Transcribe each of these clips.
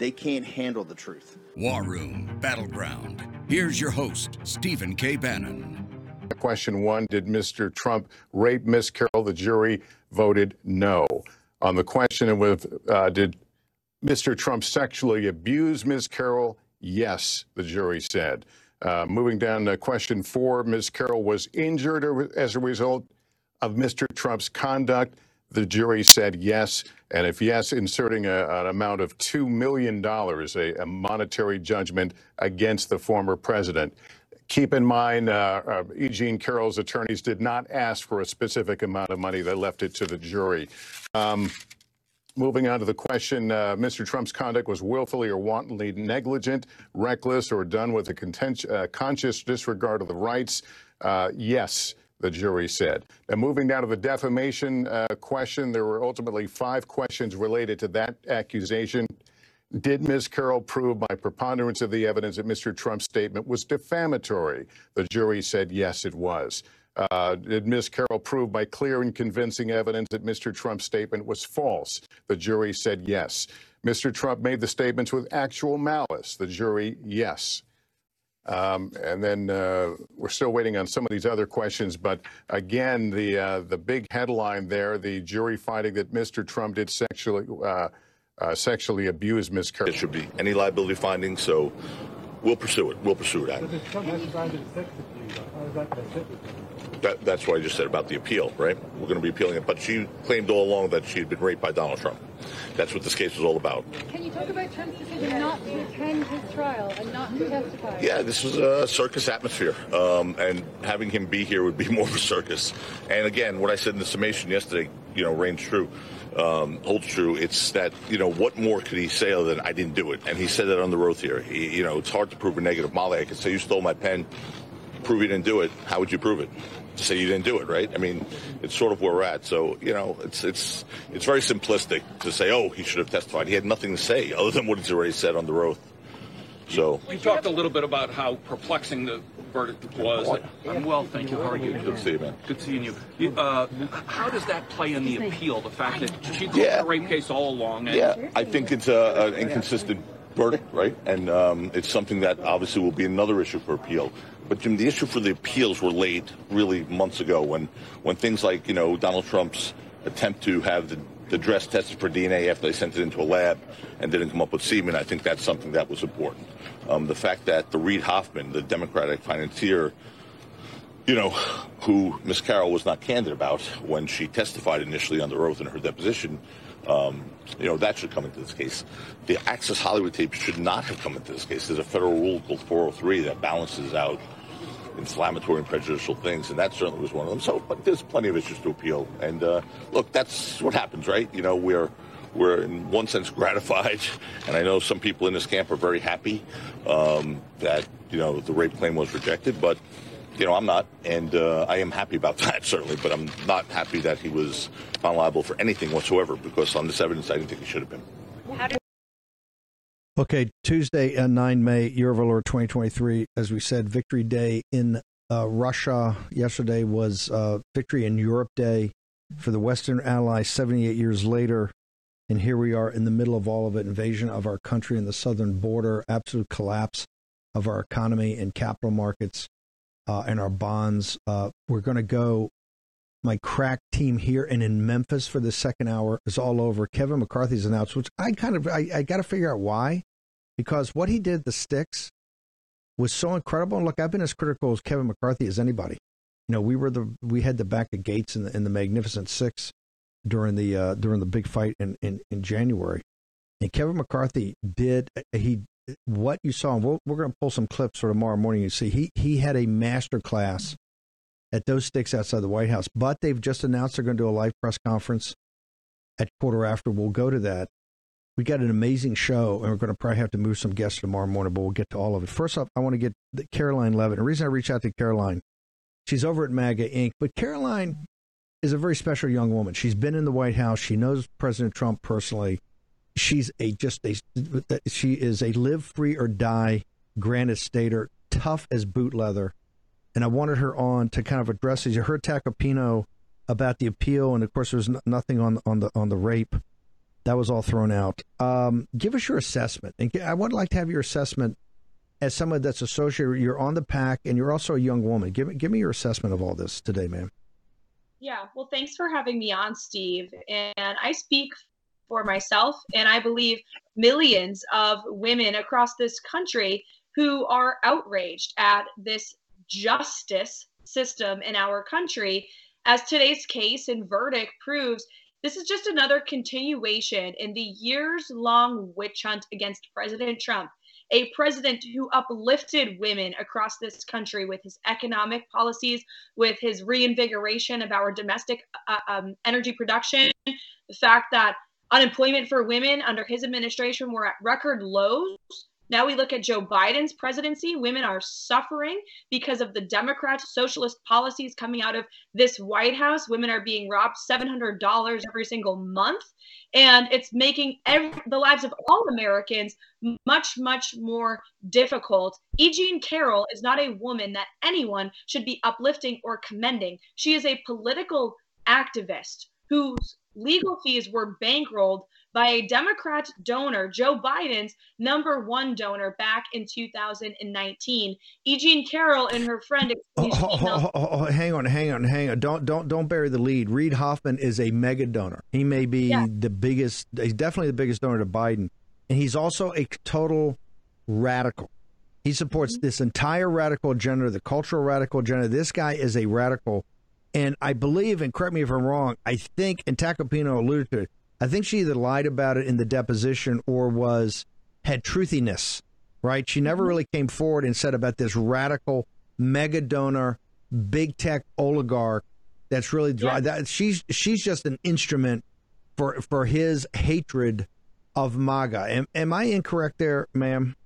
they can't handle the truth. War Room Battleground. Here's your host, Stephen K. Bannon. Question one Did Mr. Trump rape Miss Carroll? The jury voted no. On the question of uh, did Mr. Trump sexually abuse Ms. Carroll? Yes, the jury said. Uh, moving down to question four, Ms. Carroll was injured as a result of Mr. Trump's conduct. The jury said yes. And if yes, inserting a, an amount of $2 million, a, a, monetary judgment against the former president. Keep in mind, uh, uh, E. Jean Carroll's attorneys did not ask for a specific amount of money. They left it to the jury. Um, Moving on to the question, uh, Mr. Trump's conduct was willfully or wantonly negligent, reckless, or done with a uh, conscious disregard of the rights. Uh, yes, the jury said. Now, moving down to the defamation uh, question, there were ultimately five questions related to that accusation. Did Ms. Carroll prove by preponderance of the evidence that Mr. Trump's statement was defamatory? The jury said yes, it was. Uh, did Ms. Carroll prove by clear and convincing evidence that Mr. Trump's statement was false? The jury said yes. Mr. Trump made the statements with actual malice. The jury, yes. Um, and then uh, we're still waiting on some of these other questions. But again, the uh, the big headline there: the jury finding that Mr. Trump did sexually uh, uh, sexually abuse Ms. Carroll. It should be any liability finding. So we'll pursue it. We'll pursue that. That, that's what I just said about the appeal, right? We're going to be appealing it. But she claimed all along that she had been raped by Donald Trump. That's what this case was all about. Can you talk about Trump's decision not to attend his trial and not to testify? Yeah, this was a circus atmosphere. Um, and having him be here would be more of a circus. And again, what I said in the summation yesterday, you know, reigns true. Um, holds true. It's that you know what more could he say other than I didn't do it, and he said that on the oath here. He, you know, it's hard to prove a negative. Molly, I could say you stole my pen, prove you didn't do it. How would you prove it? To say you didn't do it, right? I mean, it's sort of where we're at. So you know, it's it's it's very simplistic to say, oh, he should have testified. He had nothing to say other than what he's already said on the oath. So you talked a little bit about how perplexing the verdict was. I'm well, thank you. How are you? Good to see you, man. Good seeing you. Uh, how does that play in the appeal? The fact that she called yeah. a rape case all along. yeah, I think it's an inconsistent verdict, right? And um, it's something that obviously will be another issue for appeal. But Jim, the issue for the appeals were laid really months ago when, when things like you know Donald Trump's attempt to have the, the dress tested for DNA after they sent it into a lab and didn't come up with semen. I think that's something that was important. Um, the fact that the Reid Hoffman, the Democratic financier, you know, who Miss Carroll was not candid about when she testified initially under oath in her deposition, um, you know, that should come into this case. The Access Hollywood tape should not have come into this case. There's a federal rule called 403 that balances out inflammatory and prejudicial things, and that certainly was one of them. So, but there's plenty of issues to appeal. And uh, look, that's what happens, right? You know, we're we're in one sense gratified, and I know some people in this camp are very happy um, that you know the rape claim was rejected, but you know I'm not, and uh, I am happy about that certainly, but I'm not happy that he was found liable for anything whatsoever because on this evidence I didn't think he should have been. Okay, Tuesday, uh, 9 May, Year of our Lord 2023. As we said, Victory Day in uh, Russia. Yesterday was uh, Victory in Europe Day for the Western Allies 78 years later. And here we are in the middle of all of it invasion of our country and the southern border, absolute collapse of our economy and capital markets uh, and our bonds. Uh, we're going to go my crack team here and in Memphis for the second hour is all over. Kevin McCarthy's announced, which I kind of I, I got to figure out why because what he did, the sticks, was so incredible. And look, I've been as critical as Kevin McCarthy as anybody. You know, we were the we had the back of Gaetz in the in the Magnificent Six during the uh, during the big fight in, in, in January, and Kevin McCarthy did he what you saw. And we we are going to pull some clips for tomorrow morning. You see, he he had a master class at those sticks outside the White House. But they've just announced they're going to do a live press conference at quarter after. We'll go to that. We got an amazing show, and we're going to probably have to move some guests tomorrow morning, but we'll get to all of it. First off, I want to get Caroline Leavitt. The reason I reached out to Caroline, she's over at MAGA Inc., but Caroline is a very special young woman. She's been in the White House. She knows President Trump personally. She's a just a she is a live free or die Granite Stater, tough as boot leather. And I wanted her on to kind of address these. You heard Tacopina about the appeal, and of course, there's nothing on on the on the rape. That was all thrown out. Um, give us your assessment, and I would like to have your assessment as someone that's associated. You're on the pack, and you're also a young woman. Give me give me your assessment of all this today, ma'am. Yeah, well, thanks for having me on, Steve. And I speak for myself, and I believe millions of women across this country who are outraged at this justice system in our country. As today's case and verdict proves, this is just another continuation in the years long witch hunt against President Trump a president who uplifted women across this country with his economic policies, with his reinvigoration of our domestic uh, um, energy production, the fact that unemployment for women under his administration were at record lows now we look at Joe Biden's presidency. Women are suffering because of the Democrat socialist policies coming out of this White House. Women are being robbed $700 every single month. And it's making every, the lives of all Americans much, much more difficult. E. Jean Carroll is not a woman that anyone should be uplifting or commending. She is a political activist whose legal fees were bankrolled by a Democrat donor, Joe Biden's number one donor back in 2019. E. Jean Carroll and her friend. Oh, oh, oh, hang on, hang on, hang on. Don't don't don't bury the lead. Reid Hoffman is a mega donor. He may be the biggest. He's definitely the biggest donor to Biden, and he's also a total radical. He supports mm-hmm. this entire radical agenda, the cultural radical agenda. This guy is a radical. And I believe, and correct me if I'm wrong, I think, and Tacopina alluded to it, I think she either lied about it in the deposition or was had truthiness, right? She never mm-hmm. really came forward and said about this radical mega donor, big tech oligarch that's really dry. Yeah. That she's she's just an instrument for for his hatred of MAGA. Am, am I incorrect there, ma'am?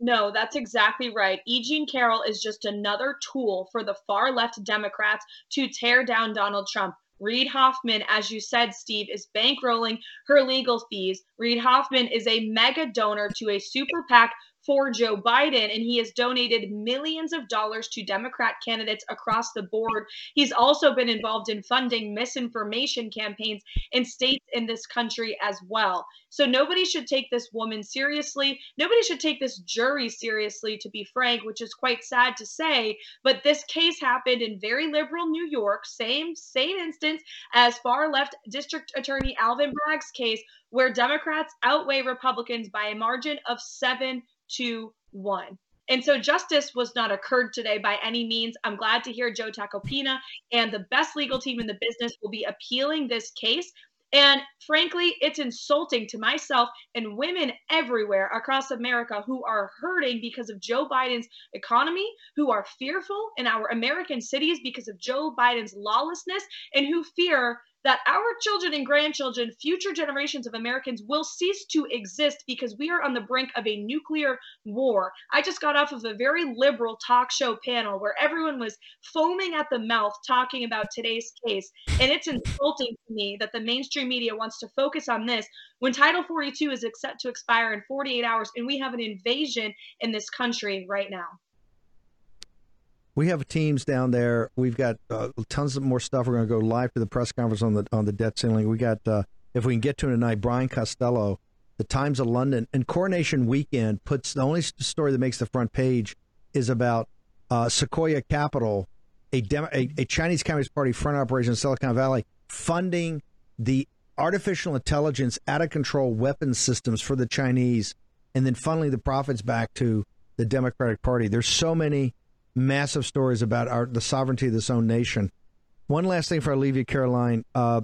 No, that's exactly right. E. Jean Carroll is just another tool for the far left Democrats to tear down Donald Trump. Reid Hoffman, as you said, Steve, is bankrolling her legal fees. Reid Hoffman is a mega donor to a super PAC for Joe Biden, and he has donated millions of dollars to Democrat candidates across the board. He's also been involved in funding misinformation campaigns in states in this country as well. So nobody should take this woman seriously. Nobody should take this jury seriously, to be frank, which is quite sad to say. But this case happened in very liberal New York, same same instance as far left District Attorney Alvin Bragg's case, where Democrats outweigh Republicans by a margin of seven to one. And so justice was not occurred today by any means. I'm glad to hear Joe Tacopina and the best legal team in the business will be appealing this case. And frankly, it's insulting to myself and women everywhere across America who are hurting because of Joe Biden's economy, who are fearful in our American cities because of Joe Biden's lawlessness, and who fear that our children and grandchildren, future generations of Americans, will cease to exist because we are on the brink of a nuclear war. I just got off of a very liberal talk show panel where everyone was foaming at the mouth talking about today's case. And it's insulting to me that the mainstream media wants to focus on this when Title 42 is set to expire in 48 hours and we have an invasion in this country right now we have teams down there. We've got uh, tons of more stuff. We're going to go live to the press conference on the on the debt ceiling. We got uh, if we can get to it tonight, Brian Costello, the Times of London, and Coronation Weekend puts the only story that makes the front page is about uh, Sequoia Capital, a, Demo- a, a Chinese Communist Party front operation in Silicon Valley, funding the artificial intelligence out of control weapons systems for the Chinese, and then funneling the profits back to the Democratic Party. There's so many massive stories about our the sovereignty of this own nation. One last thing before I leave you, Caroline. Uh,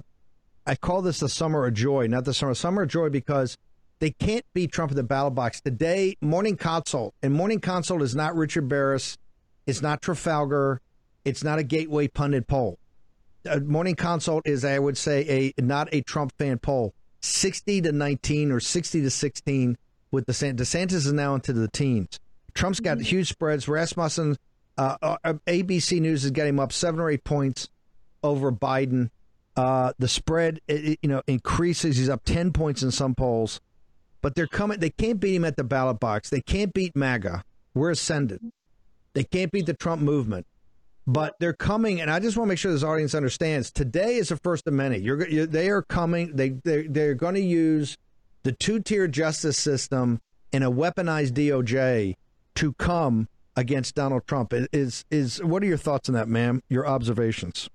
I call this the summer of joy, not the summer summer of joy because they can't beat Trump in the ballot box today. Morning Consult and Morning Consult is not Richard Baris, it's not Trafalgar, it's not a Gateway pundit poll. Uh, Morning Consult is, I would say, a not a Trump fan poll. 60 to 19 or 60 to 16 with DeSantis. DeSantis is now into the teens. Trump's got mm-hmm. huge spreads. Rasmussen, uh, uh, ABC News is getting him up seven or eight points over Biden. Uh, the spread, it, you know, increases. He's up 10 points in some polls, but they're coming. They can't beat him at the ballot box. They can't beat MAGA. We're ascended. They can't beat the Trump movement but they're coming, and I just want to make sure this audience understands. Today is the first of many. You're, you're they are coming. They they they're going to use the two tier justice system and a weaponized DOJ to come against Donald Trump. Is is what are your thoughts on that, ma'am? Your observations?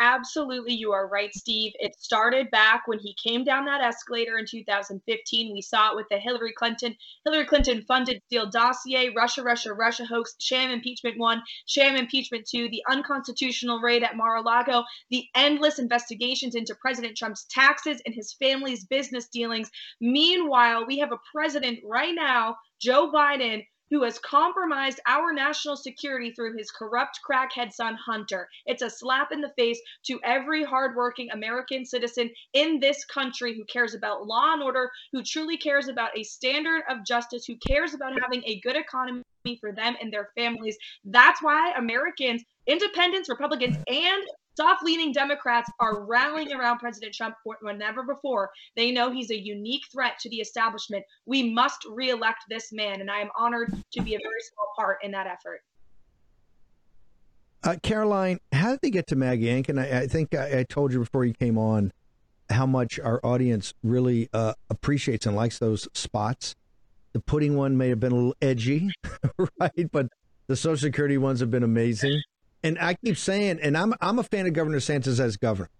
absolutely, you are right, Steve. It started back when he came down that escalator in 2015. We saw it with the Hillary Clinton, Hillary Clinton funded Steele dossier, Russia, Russia, Russia hoax, sham impeachment one, sham impeachment two, the unconstitutional raid at Mar-a-Lago, the endless investigations into President Trump's taxes and his family's business dealings. Meanwhile, we have a president right now, Joe Biden, who has compromised our national security through his corrupt crackhead son Hunter. It's a slap in the face to every hardworking American citizen in this country who cares about law and order, who truly cares about a standard of justice, who cares about having a good economy for them and their families. That's why Americans, independents, Republicans, and soft leaning Democrats are rallying around President Trump more never before. They know he's a unique threat to the establishment. We must reelect this man, and I am honored to be a very small part in that effort. Uh, Caroline, how did they get to MAGA Inc? And I, I think I, I, told you before you came on how much our audience really uh, appreciates and likes those spots. The pudding one may have been a little edgy, right? But the Social Security ones have been amazing. And I keep saying, and I'm I'm a fan of Governor DeSantis as governor.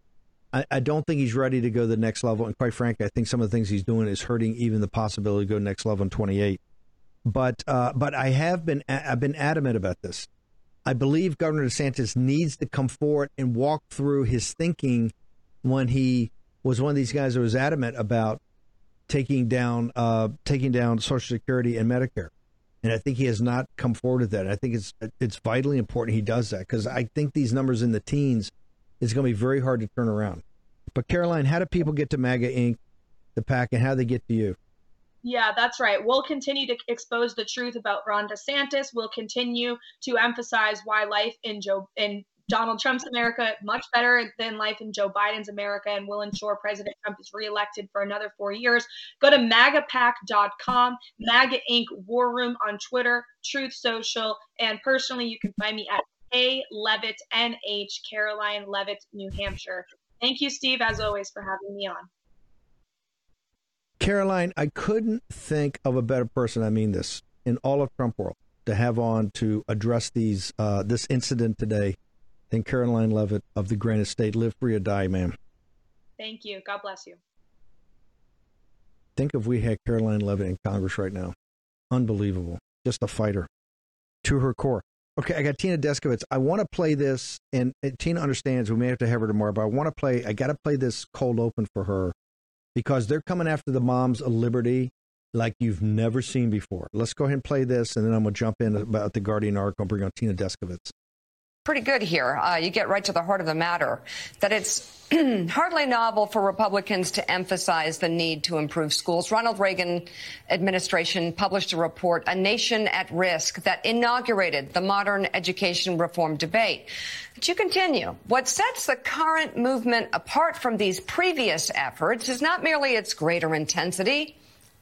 I, I, don't think he's ready to go to the next level. And quite frankly, I think some of the things he's doing is hurting even the possibility to go next level in 28. But uh, but I have been I've been adamant about this. I believe Governor DeSantis needs to come forward and walk through his thinking when he was one of these guys that was adamant about taking down uh, taking down Social Security and Medicare and I think he has not come forward with that. And I think it's it's vitally important he does that because I think these numbers in the teens is going to be very hard to turn around. But Caroline, how do people get to MAGA Inc. the pack, and how do they get to you? Yeah, that's right. We'll continue to expose the truth about Ron DeSantis. We'll continue to emphasize why life in Joe in Donald Trump's America much better than life in Joe Biden's America and will ensure President Trump is reelected for another four years. Go to magapack.com, MAGA Inc. War Room on Twitter, Truth Social, and personally, you can find me at A Leavitt NH, Caroline Leavitt, New Hampshire. Thank you, Steve, as always, for having me on. Caroline, I couldn't think of a better person. I mean this in all of Trump world to have on to address these uh, this incident today than Caroline Leavitt of the Granite State. Live free or die, ma'am. Thank you. God bless you. Think if we had Caroline Leavitt in Congress right now. Unbelievable. Just a fighter to her core. Okay, I got Tina Descovich. I want to play this, and, and Tina understands we may have to have her tomorrow, but I want to play, I got to play this cold open for her because they're coming after the moms of liberty like you've never seen before. Let's go ahead and play this, and then I'm going to jump in about the Guardian article and bring on Tina Descovich pretty good here. Uh, you get right to the heart of the matter that it's hardly novel for Republicans to emphasize the need to improve schools. Ronald Reagan administration published a report, A Nation at Risk, that inaugurated the modern education reform debate. But you continue. What sets the current movement apart from these previous efforts is not merely its greater intensity,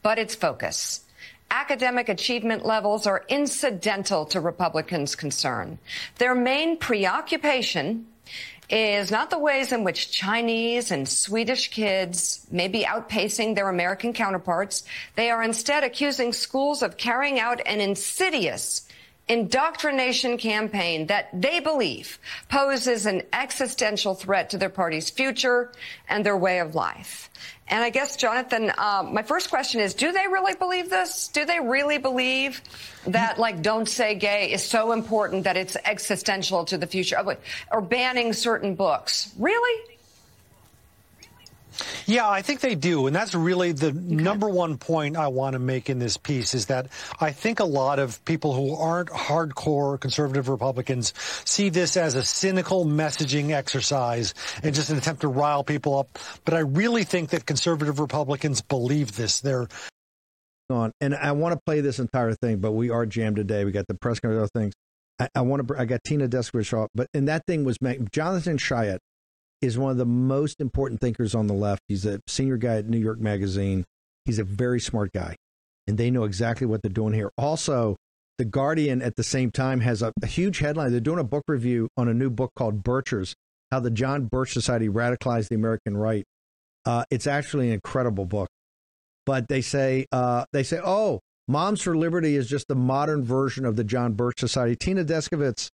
but its focus academic achievement levels are incidental to Republicans' concern. Their main preoccupation is not the ways in which Chinese and Swedish kids may be outpacing their American counterparts. They are instead accusing schools of carrying out an insidious indoctrination campaign that they believe poses an existential threat to their party's future and their way of life. And I guess, Jonathan, um, my first question is, do they really believe this? Do they really believe that, like, don't say gay is so important that it's existential to the future? Or banning certain books? Really? Yeah, I think they do. And that's really the okay. number one point I want to make in this piece is that I think a lot of people who aren't hardcore conservative Republicans see this as a cynical messaging exercise and just an attempt to rile people up. But I really think that conservative Republicans believe this. They're on, and I want to play this entire thing, but we are jammed today. We got the press conference things. I, I want to. I got Tina Descovich, but and that thing was Jonathan Chait is one of the most important thinkers on the left. He's a senior guy at New York Magazine. He's a very smart guy, and they know exactly what they're doing here. Also, The Guardian at the same time has a, a huge headline. They're doing a book review on a new book called Birchers How the John Birch Society Radicalized the American Right. Uh, it's actually an incredible book. But they say, uh, they say, oh, Moms for Liberty is just the modern version of the John Birch Society. Tina Descovich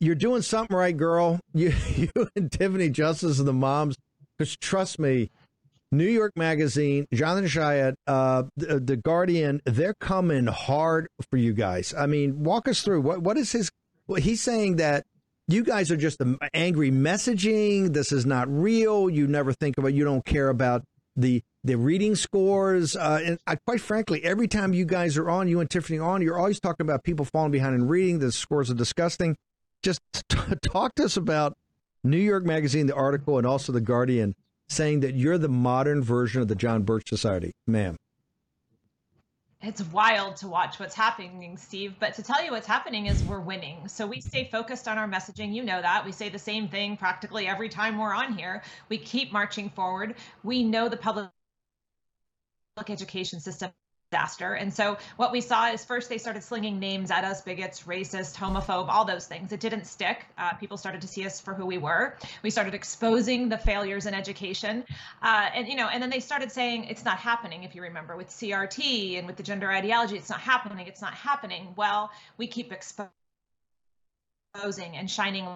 you're doing something right, girl. You, you and Tiffany Justice and the moms. Because trust me, New York Magazine, Jonathan Chait, uh, the, the, Guardian, they're coming hard for you guys. I mean, walk us through what what is his? Well, he's saying that you guys are just angry messaging. This is not real. You never think about. You don't care about the the reading scores. Uh, and I, quite frankly, every time you guys are on, you and Tiffany on, you're always talking about people falling behind in reading. The scores are disgusting just t- talk to us about New York Magazine, the article, and also the Guardian saying that you're the modern version of the John Birch Society, ma'am. It's wild to watch what's happening, Steve. But to tell you what's happening is we're winning. So we stay focused on our messaging. You know that. We say the same thing practically every time we're on here. We keep marching forward. We know the public education system disaster. And so what we saw is first they started slinging names at us bigots, racist, homophobe, all those things. It didn't stick. Uh, people started to see us for who we were. We started exposing the failures in education. Uh, and, you know, and then they started saying it's not happening, if you remember, with CRT and with the gender ideology, it's not happening, it's not happening. Well, we keep exposing and shining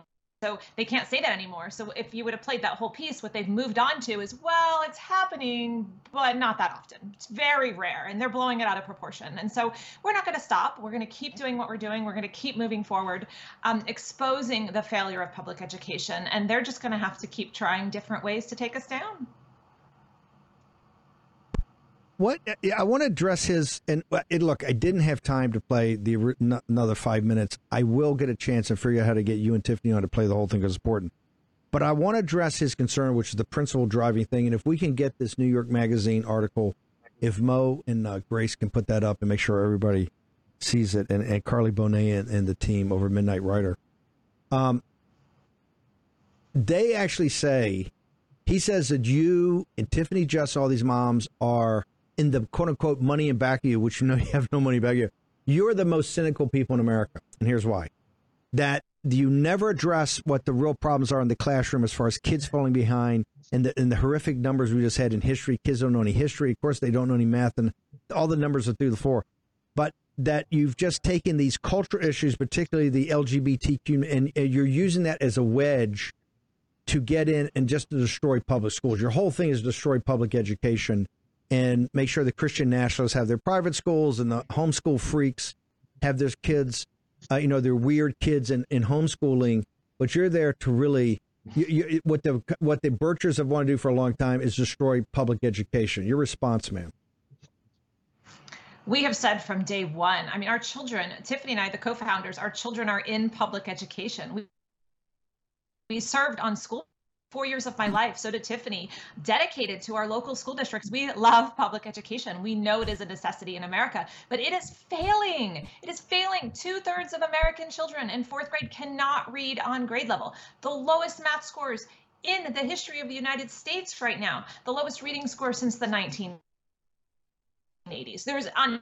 so they can't say that anymore. So if you would have played that whole piece, what they've moved on to is, well, it's happening, but not that often. It's very rare, and they're blowing it out of proportion. And so we're not going to stop. We're going to keep doing what we're doing. We're going to keep moving forward, um, exposing the failure of public education, and they're just going to have to keep trying different ways to take us down what I want to address his and look, I didn't have time to play the another five minutes. I will get a chance and figure out how to get you and Tiffany on to play the whole thing because it's important. But I want to address his concern, which is the principal driving thing. And if we can get this New York Magazine article, if Mo and uh, Grace can put that up and make sure everybody sees it, and, and Carly Bonet and, and, the team over Midnight Rider, um, they actually say he says that you and Tiffany Just, all these moms are in the quote unquote money in back of you, which you know you have no money back of you, you're the most cynical people in America. And here's why. That you never address what the real problems are in the classroom as far as kids falling behind and the, and the horrific numbers we just had in history. Kids don't know any history. Of course, they don't know any math, and all the numbers are through the floor. But that you've just taken these cultural issues, particularly the LGBTQ, and, and you're using that as a wedge to get in and just to destroy public schools. Your whole thing is destroy public education and make sure the Christian nationalists have their private schools and the homeschool freaks have their kids, uh, you know, their weird kids in, in homeschooling. But you're there to really, you, you, what the what the Birchers have wanted to do for a long time is destroy public education. Your response, ma'am we have said from day one i mean our children tiffany and i the co-founders our children are in public education we, we served on school four years of my life. So did Tiffany, dedicated to our local school districts. We love public education. We know it is a necessity in America, but it is failing. It is failing. Two thirds of American children in fourth grade cannot read on grade level. The lowest math scores in the history of the United States right now, the lowest reading score since the 1980s. There's on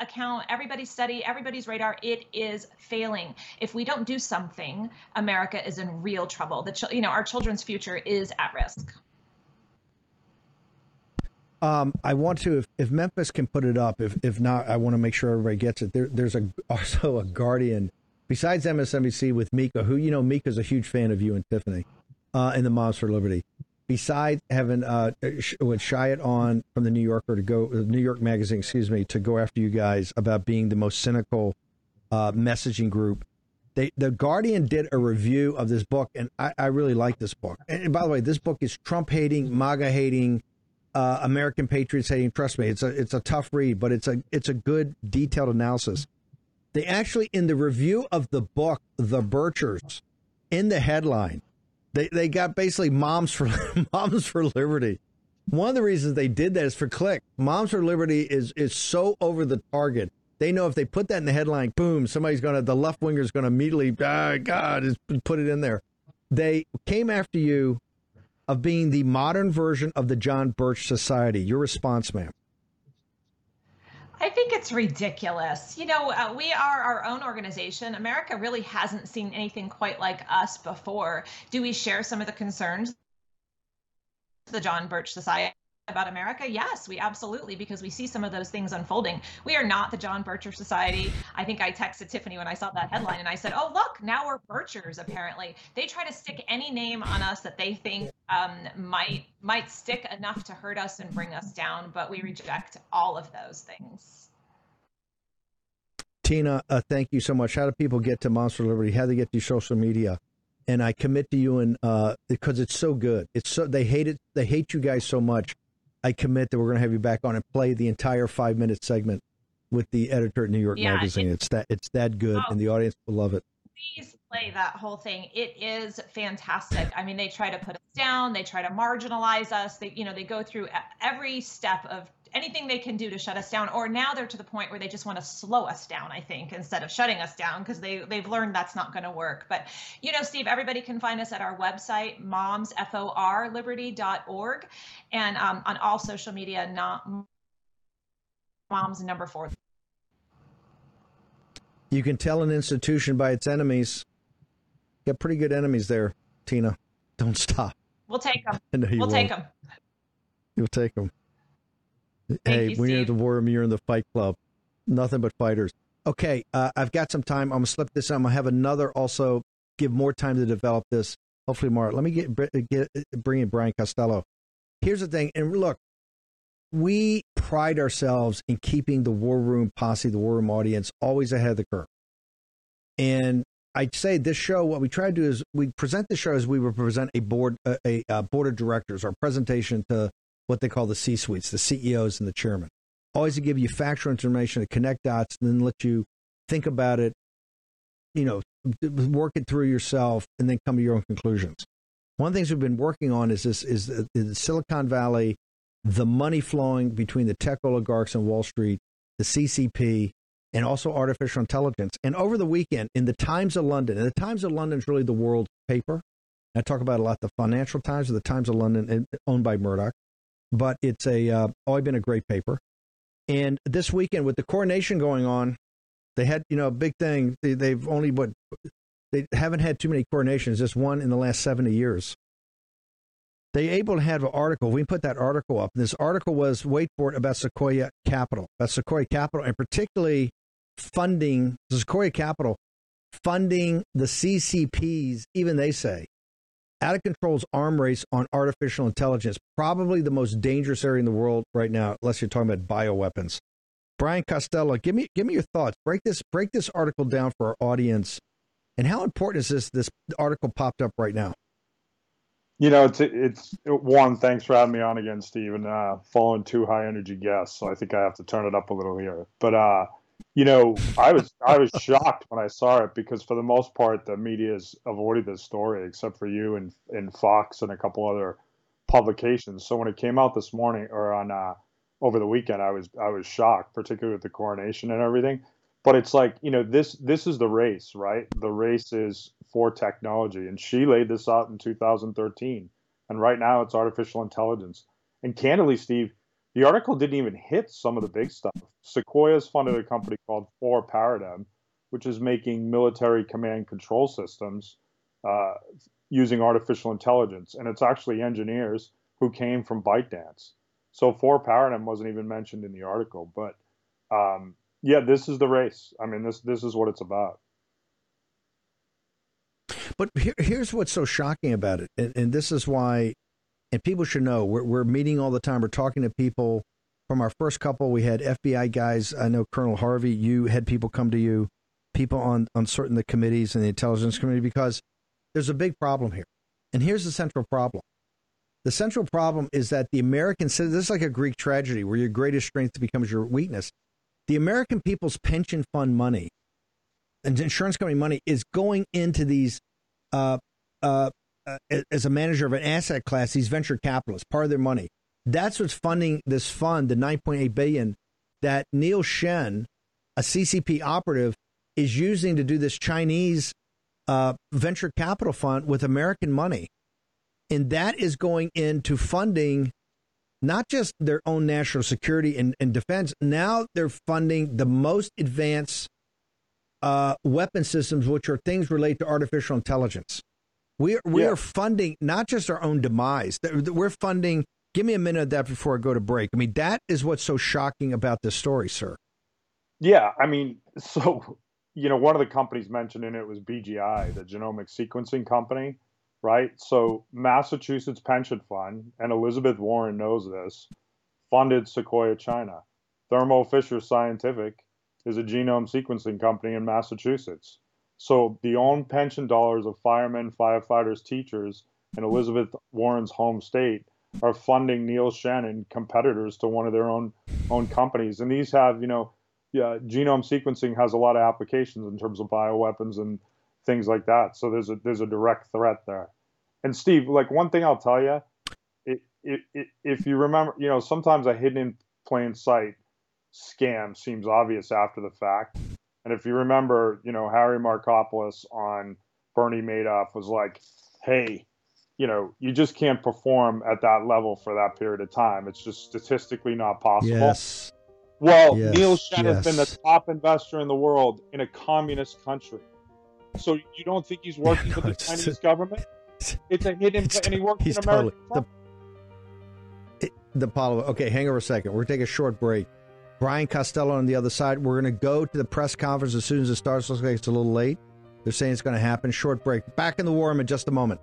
account, everybody's study, everybody's radar, it is failing. If we don't do something, America is in real trouble. The you know our children's future is at risk. Um, I want to, if, if Memphis can put it up, if if not, I want to make sure everybody gets it. There, there's a also a Guardian besides MSNBC with Mika, who you know Mika's a huge fan of you and Tiffany, uh, and the Moms for Liberty besides having uh, would Chait on from the New Yorker to go New York Magazine, excuse me, to go after you guys about being the most cynical uh, messaging group, They, the Guardian did a review of this book, and I, I really like this book. And, by the way, this book is Trump hating, MAGA hating, uh, American patriots hating. Trust me, it's a it's a tough read, but it's a it's a good detailed analysis. They actually in the review of the book, The Birchers, in the headline, they they got basically moms for moms for liberty. One of the reasons they did that is for click. Moms for Liberty is is so over the target they know if they put that in the headline, boom, somebody's going to, the left winger is going to immediately, ah, God, put it in there. They came after you of being the modern version of the John Birch Society. Your response, ma'am? I think it's ridiculous. You know, uh, we are our own organization. America really hasn't seen anything quite like us before. Do we share some of the concerns? The John Birch Society about America? Yes, we absolutely, because we see some of those things unfolding. We are not the John Bircher Society. I think I texted Tiffany when I saw that headline and I said, oh, look, now we're Birchers, apparently. They try to stick any name on us that they think um, might might stick enough to hurt us and bring us down, but we reject all of those things. Tina, uh, thank you so much. How do people get to Monster Liberty? How do they get to social media? And I commit to you and uh, because it's so good. It's so they hate it. They hate you guys so much I commit that we're going to have you back on and play the entire five minute segment with the editor at New York yeah, Magazine. It, it's that it's that good, oh, and the audience will love it. Please play that whole thing. It is fantastic. I mean, they try to put us down. They try to marginalize us. They, you know, they go through every step of anything they can do to shut us down or now they're to the point where they just want to slow us down i think instead of shutting us down because they they've learned that's not going to work. But you know steve everybody can find us at our website moms for liberty.org and um, on all social media not moms number four. You can tell an institution by its enemies. Got pretty good enemies there tina. Don't stop. We'll take them we'll won't. take them you'll take them hey, when you're at the war room, you're in the fight club. Nothing but fighters. Okay, uh, I've got some time. I'm gonna slip this. In. I'm gonna have another. Also, give more time to develop this. Hopefully, more. Let me get, get bring in Brian Costello. Here's the thing, and look, we pride ourselves in keeping the war room posse, the war room audience, always ahead of the curve. And I'd say this show, what we try to do is we present the show as we would present a board, a, a board of directors, our presentation to what they call the C suites, the CEOs and the chairman. Always to give you factual information to connect dots and then let you think about it, you know, work it through yourself and then come to your own conclusions. One of the things we've been working on is this is the, Silicon Valley, the money flowing between the tech oligarchs and Wall Street, the CCP, and also artificial intelligence. And over the weekend, in the Times of London, and the Times of London is really the world paper. I talk about a lot the Financial Times or the Times of London, owned by Murdoch but it's a uh, always been a great paper. And this weekend with the coronation going on, they had you know a big thing. They, they've only what they haven't had too many coronations, just one in the last seventy years. They able to have an article. We put that article up. This article was wait for it about Sequoia Capital, about Sequoia Capital, and particularly funding Sequoia Capital, funding the CCPs. Even they say out of control's arm race on artificial intelligence, probably the most dangerous area in the world right now, unless you're talking about bioweapons. Brian Costello, give me give me your thoughts. Break this break this article down for our audience. And how important is this this article popped up right now? You know, it's it's one. Thanks for having me on again, Steve, and uh, following two high energy guests. So I think I have to turn it up a little here. But uh, you know, I was I was shocked when I saw it because for the most part the media has avoided this story except for you and and Fox and a couple other publications. So when it came out this morning or on uh, over the weekend, I was I was shocked, particularly with the coronation and everything. But it's like you know this this is the race, right? The race is for technology, and Xi laid this out in 2013, and right now it's artificial intelligence. And candidly, Steve, the article didn't even hit some of the big stuff. Sequoia's funded a company called 4Paradigm, which is making military command control systems uh, using artificial intelligence. And it's actually engineers who came from ByteDance. So 4Paradigm wasn't even mentioned in the article. But um, yeah, this is the race. I mean, this this is what it's about. But here, here's what's so shocking about it, and, and this is why and people should know we're, we're meeting all the time. We're talking to people. From our first couple, we had FBI guys. I know Colonel Harvey. You had people come to you. people on on certain the committees and the intelligence committee because there's a big problem here, and here's the central problem. The central problem is that the American this is like a Greek tragedy where your greatest strength becomes your weakness. The American people's pension fund money and insurance company money is going into these uh, uh, uh, as a manager of an asset class, these venture capitalists, part of their money. That's what's funding this fund, the 9.8 billion that Neil Shen, a CCP operative, is using to do this Chinese uh, venture capital fund with American money. And that is going into funding not just their own national security and, and defense. Now they're funding the most advanced uh, weapon systems, which are things related to artificial intelligence. We are, we yeah. are funding not just our own demise. We're funding. Give me a minute of that before I go to break. I mean, that is what's so shocking about this story, sir. Yeah, I mean, so you know, one of the companies mentioned in it was BGI, the genomic sequencing company, right? So Massachusetts Pension Fund and Elizabeth Warren knows this, funded Sequoia China. Thermo Fisher Scientific is a genome sequencing company in Massachusetts. So the own pension dollars of firemen, firefighters, teachers in Elizabeth Warren's home state are funding Neil Shannon competitors to one of their own own companies. And these have, you know, yeah, genome sequencing has a lot of applications in terms of bioweapons and things like that. So there's a there's a direct threat there. And Steve, like one thing I'll tell you, it, it, it, if you remember, you know, sometimes a hidden in plain sight scam seems obvious after the fact. And if you remember, you know, Harry Markopolos on Bernie Madoff was like, hey, you know, you just can't perform at that level for that period of time. It's just statistically not possible. Yes. Well, yes. Neil Shen yes. has been the top investor in the world in a communist country. So you don't think he's working for the Chinese government? It's a hidden, it's, and he works in America. Totally, the, the Apollo. Okay, hang on a second. We're gonna take a short break. Brian Costello on the other side. We're going to go to the press conference as soon as it starts. Looks like it's a little late. They're saying it's going to happen. Short break. Back in the war room in just a moment.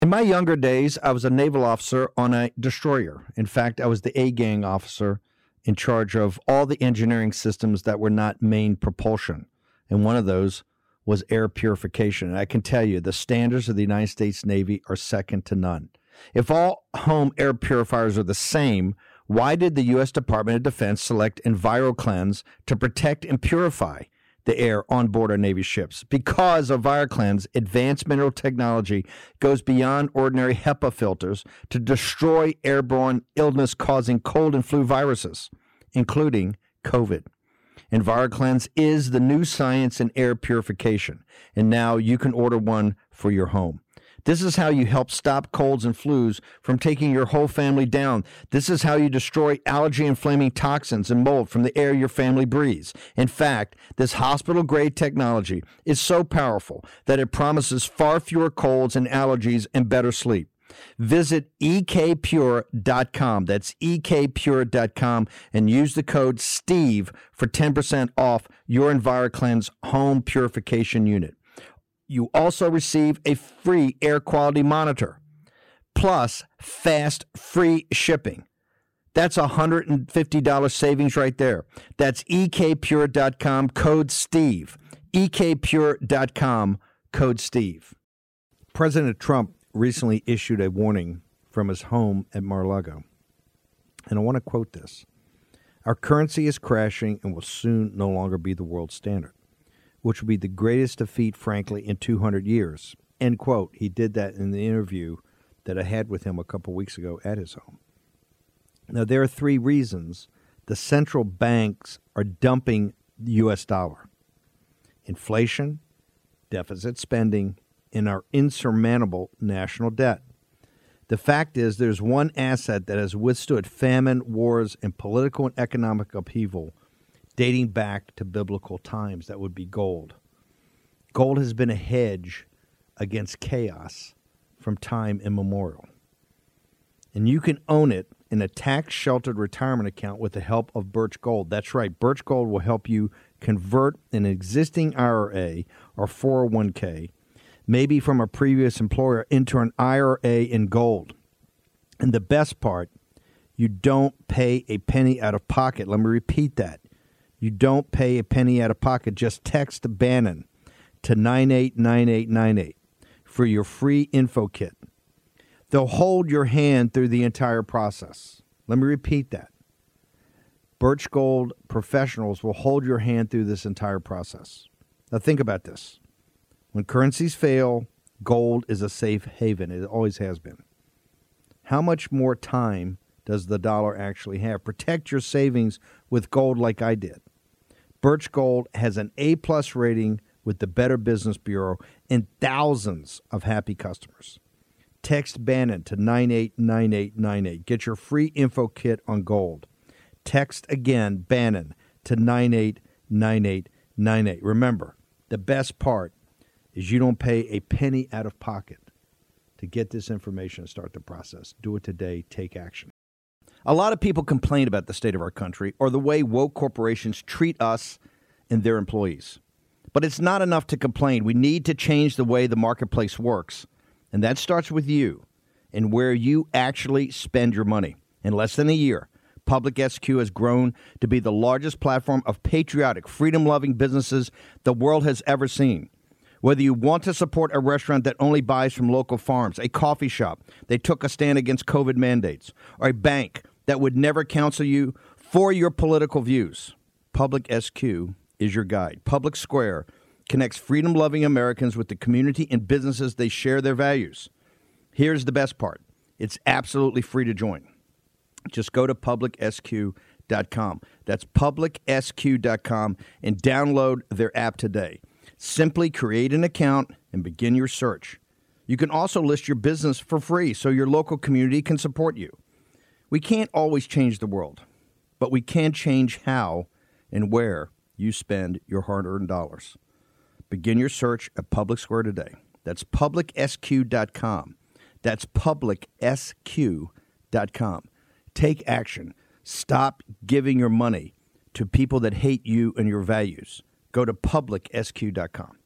In my younger days, I was a naval officer on a destroyer. In fact, I was the A gang officer in charge of all the engineering systems that were not main propulsion. And one of those was air purification. And I can tell you, the standards of the United States Navy are second to none. If all home air purifiers are the same, why did the U.S. Department of Defense select EnviroKlenz to protect and purify the air on board our Navy ships? Because EnviroKlenz advanced mineral technology goes beyond ordinary HEPA filters to destroy airborne illness causing cold and flu viruses, including COVID. EnviroKlenz is the new science in air purification, and now you can order one for your home. This is how you help stop colds and flus from taking your whole family down. This is how you destroy allergy inflaming toxins and mold from the air your family breathes. In fact, this hospital grade technology is so powerful that it promises far fewer colds and allergies and better sleep. Visit ekpure.com. That's ekpure.com and use the code STEVE for 10% off your EnviroKlenz home purification unit. You also receive a free air quality monitor plus fast free shipping. That's a $150 savings right there. That's ekpure.com code STEVE. ekpure.com code STEVE. President Trump recently issued a warning from his home at Mar-a-Lago. And I want to quote this. Our currency is crashing and will soon no longer be the world standard, which will be the greatest defeat, frankly, in 200 years. End quote. He did that in the interview that I had with him a couple weeks ago at his home. Now, there are three reasons the central banks are dumping the U.S. dollar inflation, deficit spending, in our insurmountable national debt. The fact is, there's one asset that has withstood famine, wars, and political and economic upheaval dating back to biblical times. That would be gold. Gold has been a hedge against chaos from time immemorial. And you can own it in a tax sheltered retirement account with the help of Birch Gold. That's right, Birch Gold will help you convert an existing IRA or 401k maybe from a previous employer, into an IRA in gold. And the best part, You don't pay a penny out of pocket. Let me repeat that. You don't pay a penny out of pocket. Just text Bannon to 989898 for your free info kit. They'll hold your hand through the entire process. Let me repeat that. Birch Gold professionals will hold your hand through this entire process. Now, think about this. When currencies fail, gold is a safe haven. It always has been. How much more time does the dollar actually have? Protect your savings with gold like I did. Birch Gold has an A plus rating with the Better Business Bureau and thousands of happy customers. Text Bannon to 989898. Get your free info kit on gold. Text again Bannon to 989898. Remember, the best part is you don't pay a penny out of pocket to get this information and start the process. Do it today. Take action. A lot of people complain about the state of our country or the way woke corporations treat us and their employees. But it's not enough to complain. We need to change the way the marketplace works. And that starts with you and where you actually spend your money. In less than a year, Public SQ has grown to be the largest platform of patriotic, freedom loving businesses the world has ever seen. Whether you want to support a restaurant that only buys from local farms, a coffee shop that took a stand against COVID mandates, or a bank that would never counsel you for your political views, Public SQ is your guide. Public Square connects freedom loving Americans with the community and businesses they share their values. Here's the best part it's absolutely free to join. Just go to publicsq.com. That's publicsq.com and download their app today. Simply create an account and begin your search. You can also list your business for free so your local community can support you. We can't always change the world, but we can change how and where you spend your hard earned dollars. Begin your search at Public Square today. That's publicsq.com. That's publicsq.com. Take action. Stop giving your money to people that hate you and your values. Go to publicsq.com.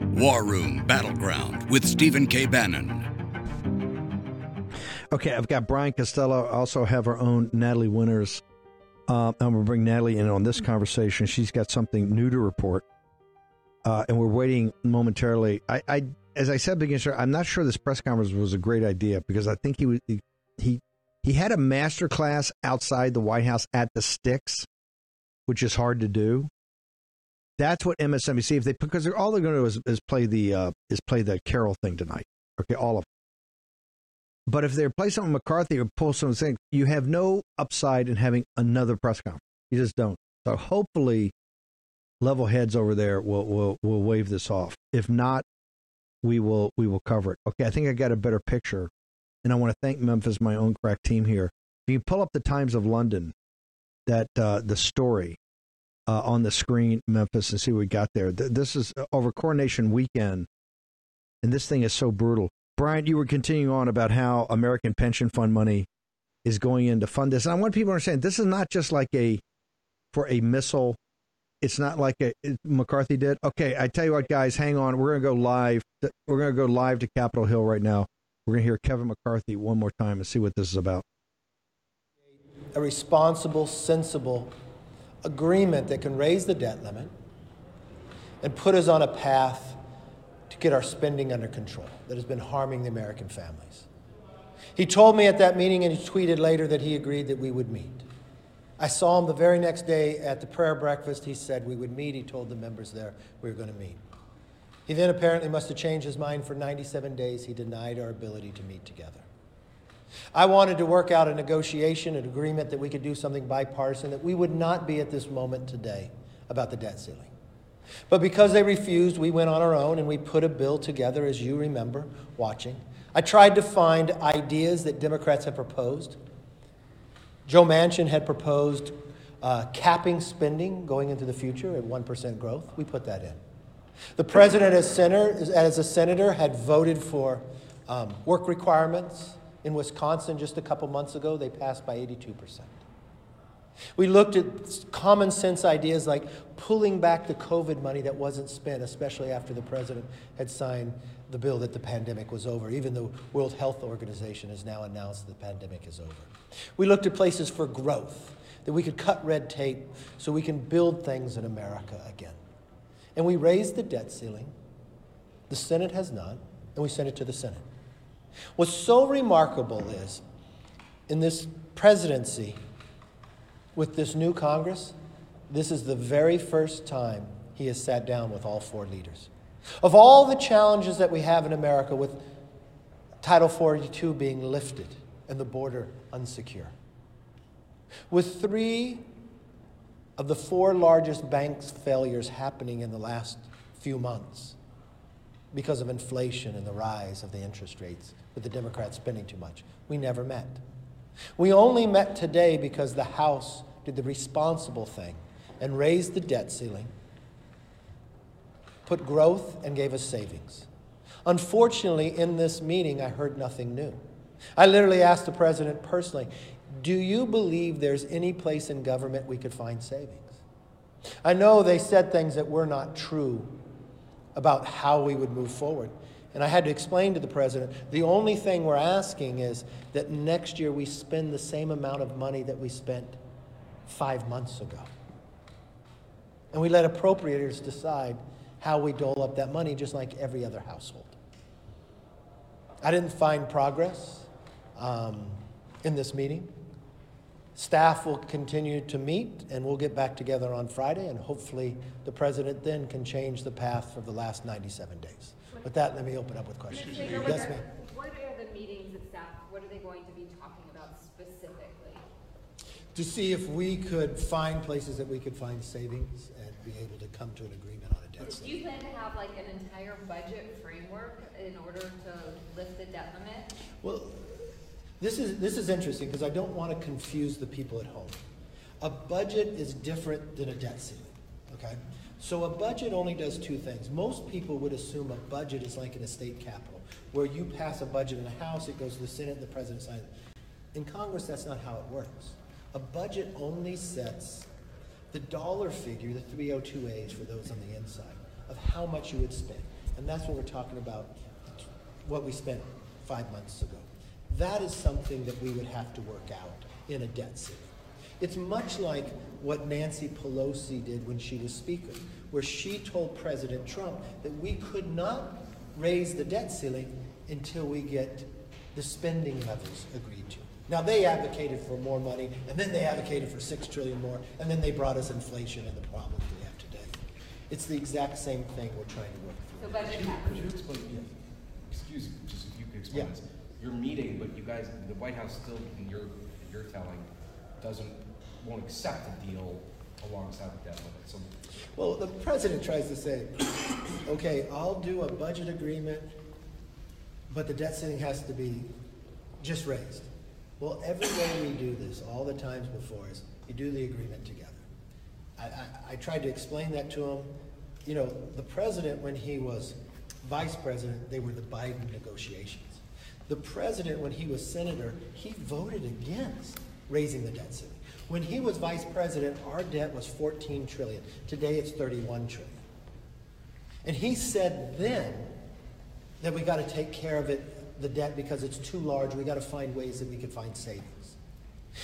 War Room Battleground with Stephen K. Bannon. Okay, I've got Brian Costello. I also have our own Natalie Winters. Uh, I'm going to bring Natalie in on this conversation. She's got something new to report, uh, and we're waiting momentarily. I, I, as I said, beginning, I'm not sure this press conference was a great idea because I think he was he he, he had a master class outside the White House at the Sticks, which is hard to do. That's what MSNBC if they because they're, all they're going to do is, is play the uh, is play the Carroll thing tonight. Okay, all of. Them. But if they replace something McCarthy or pull something, you have no upside in having another press conference. You just don't. So hopefully, level heads over there will will will wave this off. If not, we will we will cover it. Okay, I think I got a better picture, and I want to thank Memphis, my own crack team here. If you pull up the Times of London, that uh, the story uh, on the screen, Memphis, and see what we got there. This is uh, over Coronation Weekend, and this thing is so brutal. Brian, you were continuing on about how American Pension Fund money is going in to fund this. And I want people to understand this is not just like a for a missile. It's not like a McCarthy did. Okay, I tell you what, guys, hang on. We're gonna go live. We're gonna go live to Capitol Hill right now. We're gonna hear Kevin McCarthy one more time and see what this is about. A responsible, sensible agreement that can raise the debt limit and put us on a path to get our spending under control that has been harming the American families. He told me at that meeting and he tweeted later that he agreed that we would meet. I saw him the very next day at the prayer breakfast. He said we would meet. He told the members there we were going to meet. He then apparently must have changed his mind for 97 days. He denied our ability to meet together. I wanted to work out a negotiation, an agreement that we could do something bipartisan, that we would not be at this moment today about the debt ceiling. But because they refused, we went on our own and we put a bill together, as you remember watching. I tried to find ideas that Democrats had proposed. Joe Manchin had proposed uh, capping spending going into the future at 1% growth. We put that in. The president, as, as a senator, had voted for um, work requirements in Wisconsin just a couple months ago. They passed by 82%. We looked at common sense ideas like pulling back the COVID money that wasn't spent, especially after the president had signed the bill that the pandemic was over. Even the World Health Organization has now announced that the pandemic is over. We looked at places for growth, that we could cut red tape so we can build things in America again. And we raised the debt ceiling. The Senate has not, and we sent it to the Senate. What's so remarkable is in this presidency with this new Congress, this is the very first time he has sat down with all four leaders. Of all the challenges that we have in America with Title 42 being lifted and the border unsecure, with three of the four largest banks' failures happening in the last few months because of inflation and the rise of the interest rates, with the Democrats spending too much, we never met. We only met today because the House did the responsible thing and raised the debt ceiling, put growth, and gave us savings. Unfortunately, in this meeting, I heard nothing new. I literally asked the president personally, Do you believe there's any place in government we could find savings? I know they said things that were not true about how we would move forward. And I had to explain to the president the only thing we're asking is that next year we spend the same amount of money that we spent five months ago. And we let appropriators decide how we dole up that money, just like every other household. I didn't find progress um, in this meeting. Staff will continue to meet, and we'll get back together on Friday, and hopefully the president then can change the path for the last 97 days. With that, let me open up with questions. Yes, ma'am. What are the meetings of staff? What are they going to be talking about specifically? To see if we could find places that we could find savings and be able to come to an agreement on a debt Do you plan to have like an entire budget framework in order to lift the debt limit? Well, this is, this is interesting because I don't want to confuse the people at home. A budget is different than a debt ceiling, okay? So a budget only does two things. Most people would assume a budget is like in a state capital, where you pass a budget in the House, it goes to the Senate, the President signs it. In Congress, that's not how it works. A budget only sets the dollar figure, the 302As for those on the inside, of how much you would spend. And that's what we're talking about, what we spent five months ago. That is something that we would have to work out in a debt ceiling. It's much like what Nancy Pelosi did when she was Speaker, where she told President Trump that we could not raise the debt ceiling until we get the spending levels agreed to. Now they advocated for more money, and then they advocated for six trillion more, and then they brought us inflation and the problems we have today. It's the exact same thing we're trying to work through. So budget Could you explain, excuse me, just if you could explain Yeah. this. You're meeting, but you guys, the White House still, in your, in your telling, doesn't, won't accept a deal alongside the debt limit, so. Well, the president tries to say, okay, I'll do a budget agreement, but the debt ceiling has to be just raised. Well, every way we do this, all the times before, is you do the agreement together. I, I, I tried to explain that to him. You know, the president, when he was vice president, they were the Biden negotiations. The president, when he was senator, he voted against raising the debt ceiling. When he was vice president, our debt was 14 trillion. Today it's 31 trillion. And he said then that we got to take care of it, the debt, because it's too large. We got to find ways that we could find savings.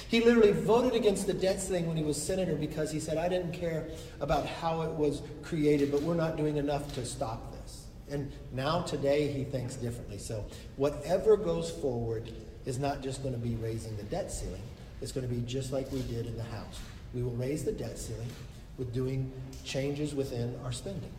He literally voted against the debt ceiling when he was senator because he said, I didn't care about how it was created, but we're not doing enough to stop this. And now today he thinks differently. So whatever goes forward is not just going to be raising the debt ceiling. It's going to be just like we did in the House. We will raise the debt ceiling with doing changes within our spending.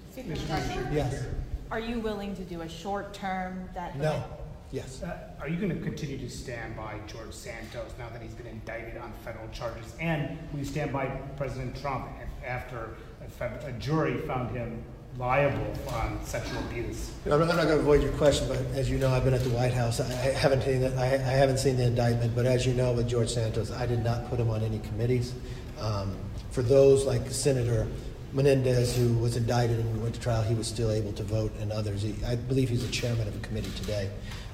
Yes. Are you willing to do a short term that? No. Yes. Uh, Are you going to continue to stand by George Santos now that he's been indicted on federal charges? And will you stand by President Trump after a fed- a jury found him liable on sexual abuse? I'm not, going to avoid your question, but as you know, I've been at the White House. I, haven't seen that. I haven't seen the indictment, but as you know, with George Santos, I did not put him on any committees. Um, for those like Senator Menendez, who was indicted and went to trial, he was still able to vote, and others. He, I believe he's the chairman of a committee today.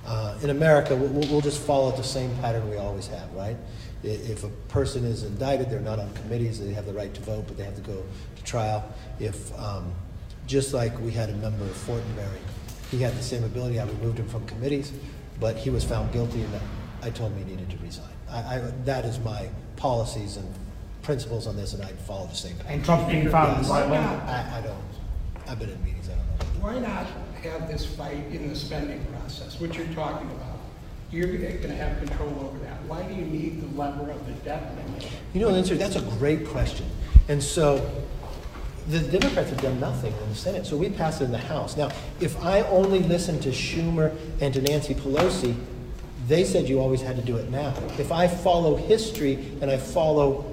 Uh, in America, we'll, we'll just follow the same pattern we always have, right? If a person is indicted, they're not on committees, they have the right to vote, but they have to go to trial. If, um, just like we had a member of Fortenberry, he had the same ability, I removed him from committees, but he was found guilty and I told him he needed to resign. I, I, that is my policies and principles on this, and I'd follow the same path. And Trump's being found Yes. violent? I, I don't, I've been in meetings, I don't know. Why not have this fight in the spending process, which you're talking about? You're going to have control over that. Why do you need the lever of the debt limit? You know, answer, that's a great question. And so the Democrats have done nothing in the Senate, so we passed it in the House. Now, if I only listened to Schumer and to Nancy Pelosi, they said you always had to do it now. If I follow history and I follow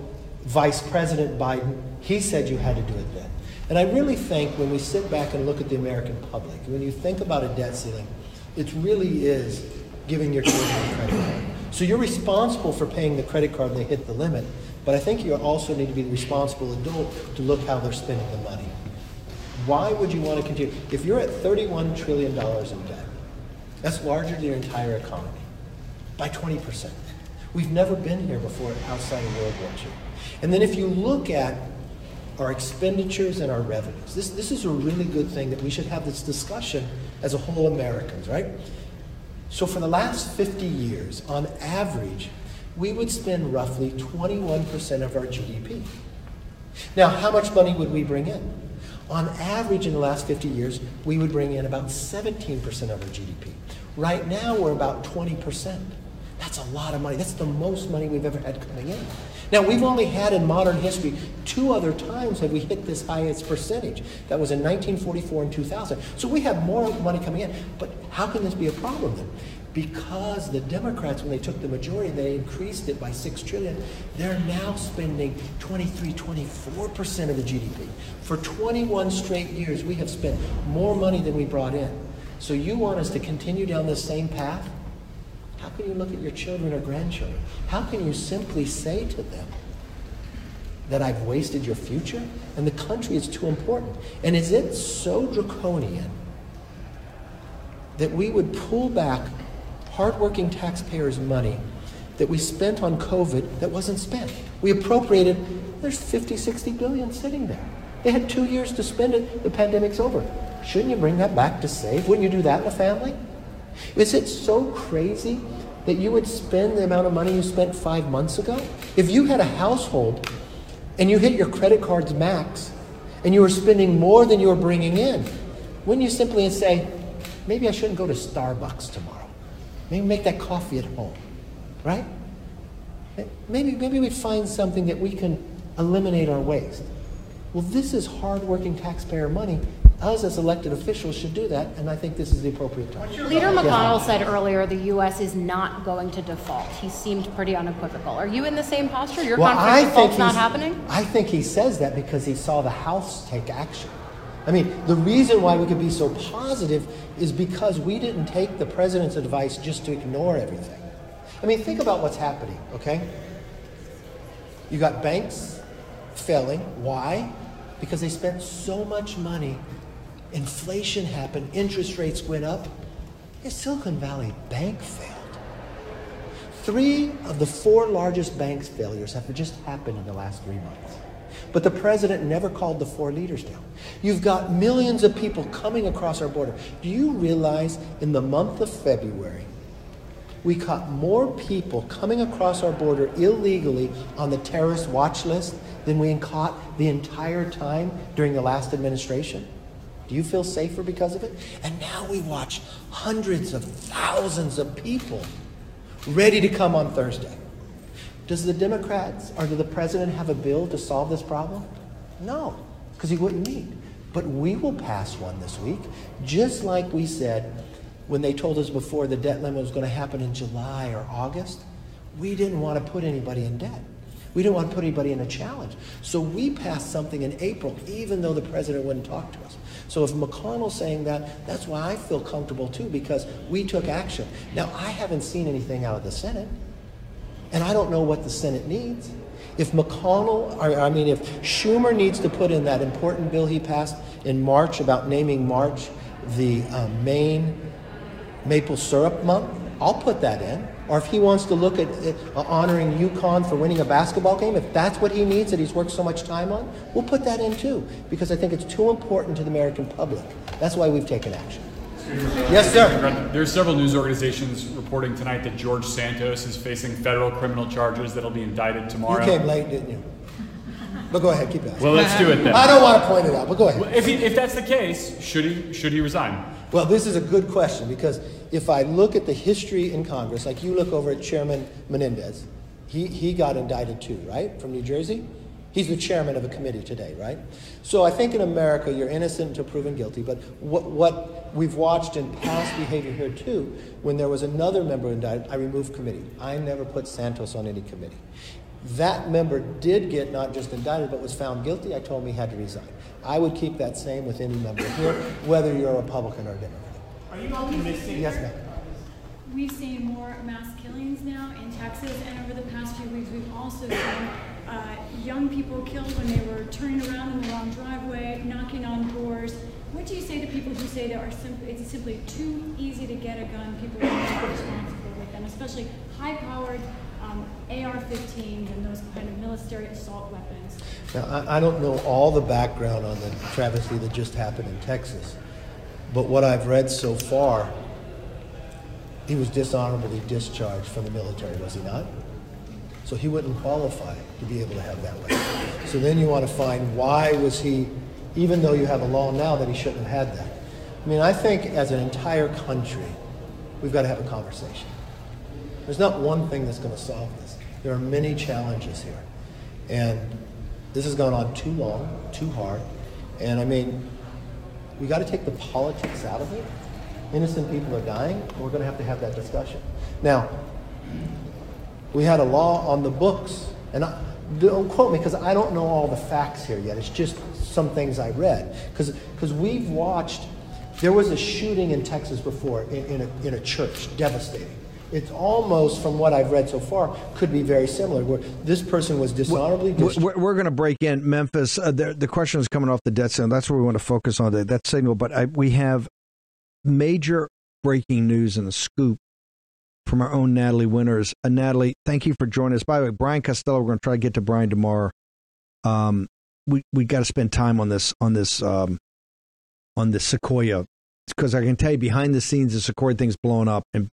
Vice President Biden, he said you had to do it then. And I really think when we sit back and look at the American public, when you think about a debt ceiling, it really is giving your children a credit card. So you're responsible for paying the credit card when they hit the limit, but I think you also need to be the responsible adult to look how they're spending the money. Why would you want to continue? If you're at $31 trillion in debt, that's larger than your entire economy by 20%. We've never been here before outside of World War II. And then if you look at our expenditures and our revenues, this, this is a really good thing that we should have this discussion as a whole Americans, right? So for the last 50 years, on average, we would spend roughly 21% of our GDP. Now, how much money would we bring in? On average, in the last 50 years, we would bring in about 17% of our GDP. Right now, we're about 20%. That's a lot of money. That's the most money we've ever had coming in. Now, we've only had in modern history two other times have we hit this highest percentage. That was in 1944 and 2000. So we have more money coming in. But how can this be a problem then? Because the Democrats, when they took the majority, they increased it by six trillion. They're now spending 23, 24% of the GDP. For 21 straight years, we have spent more money than we brought in. So you want us to continue down this same path? How can you look at your children or grandchildren? How can you simply say to them that I've wasted your future? And the country is too important. And is it so draconian that we would pull back hardworking taxpayers' money that we spent on COVID that wasn't spent? We appropriated, there's 50, 60 billion sitting there. They had two years to spend it, the pandemic's over. Shouldn't you bring that back to save? Wouldn't you do that in a family? Is it so crazy that you would spend the amount of money you spent five months ago? If you had a household and you hit your credit card's max and you were spending more than you were bringing in, wouldn't you simply say, maybe I shouldn't go to Starbucks tomorrow? Maybe make that coffee at home, right? Maybe, maybe we'd find something that we can eliminate our waste. Well, this is hardworking taxpayer money. Us as elected officials should do that, and I think this is the appropriate time. Leader Yeah. McConnell said earlier the U.S. is not going to default. He seemed pretty unequivocal. Are you in the same posture? You're Well, confident default's not happening? I think he says that because he saw the House take action. I mean, the reason why we could be so positive is because we didn't take the president's advice just to ignore everything. I mean, think about what's happening, okay? You got banks failing. Why? Because they spent so much money. Inflation happened, interest rates went up. Yeah, Silicon Valley Bank failed. Three of the four largest banks' failures have just happened in the last three months. But the president never called the four leaders down. You've got millions of people coming across our border. Do you realize in the month of February, we caught more people coming across our border illegally on the terrorist watch list than we caught the entire time during the last administration? Do you feel safer because of it? And now we watch hundreds of thousands of people ready to come on Thursday. Does the Democrats or does the president have a bill to solve this problem? No, because he wouldn't need. But we will pass one this week, just like we said when they told us before the debt limit was going to happen in July or August. We didn't want to put anybody in debt. We didn't want to put anybody in a challenge. So we passed something in April, even though the president wouldn't talk to us. So if McConnell's saying that, that's why I feel comfortable too, because we took action. Now, I haven't seen anything out of the Senate, and I don't know what the Senate needs. If McConnell, or I mean, if Schumer needs to put in that important bill he passed in March about naming March the uh, Maine maple syrup month, I'll put that in. Or if he wants to look at uh, honoring UConn for winning a basketball game, if that's what he needs that he's worked so much time on, we'll put that in too. Because I think it's too important to the American public. That's why we've taken action. Yes, sir. There's several news organizations reporting tonight that George Santos is facing federal criminal charges that'll be indicted tomorrow. You came late, didn't you? But go ahead, keep asking. Well, let's do it then. I don't want to point it out, but go ahead. Well, If, he, if that's the case, should he should he resign? Well, this is a good question because if I look at the history in Congress, like you look over at Chairman Menendez, he, he got indicted too, right, from New Jersey? He's the chairman of a committee today, right? So I think in America, you're innocent until proven guilty. But what, what we've watched in past behavior here too, when there was another member indicted, I removed committee. I never put Santos on any committee. That member did get not just indicted, but was found guilty. I told him he had to resign. I would keep that same with any member here, whether you're a Republican or a Democrat. Are you optimistic? Yes, ma'am. We've seen more mass killings now in Texas, and over the past few weeks, we've also seen uh, young people killed when they were turning around in the wrong driveway, knocking on doors. What do you say to people who say that are sim- it's simply too easy to get a gun? People are not responsible with them, especially high-powered um, AR-15s and those kind of military assault weapons. Now, I, I don't know all the background on the travesty that just happened in Texas, but what I've read so far, he was dishonorably discharged from the military, was he not? So he wouldn't qualify to be able to have that weapon. So then you want to find why was he, even though you have a law now that he shouldn't have had that. I mean, I think as an entire country, we've got to have a conversation. There's not one thing that's going to solve this. There are many challenges here. And this has gone on too long, too hard. And I mean, we got to take the politics out of it. Innocent people are dying, we're going to have to have that discussion. Now, we had a law on the books, and I, don't quote me because I don't know all the facts here yet. It's just some things I read. Because we've watched, there was a shooting in Texas before in, in, a, in a church, devastating. It's almost, from what I've read so far, could be very similar. Where this person was dishonorably We're, we're, going to break in Memphis. Uh, the, the question is coming off the debt ceiling. That's where we want to focus on the, that signal. But I, we have major breaking news and a scoop from our own Natalie Winters. Uh, Natalie, thank you for joining us. By the way, Brian Costello, we're going to try to get to Brian tomorrow. Um, we we got to spend time on this on this um, on the Sequoia because I can tell you behind the scenes the Sequoia thing's blowing up and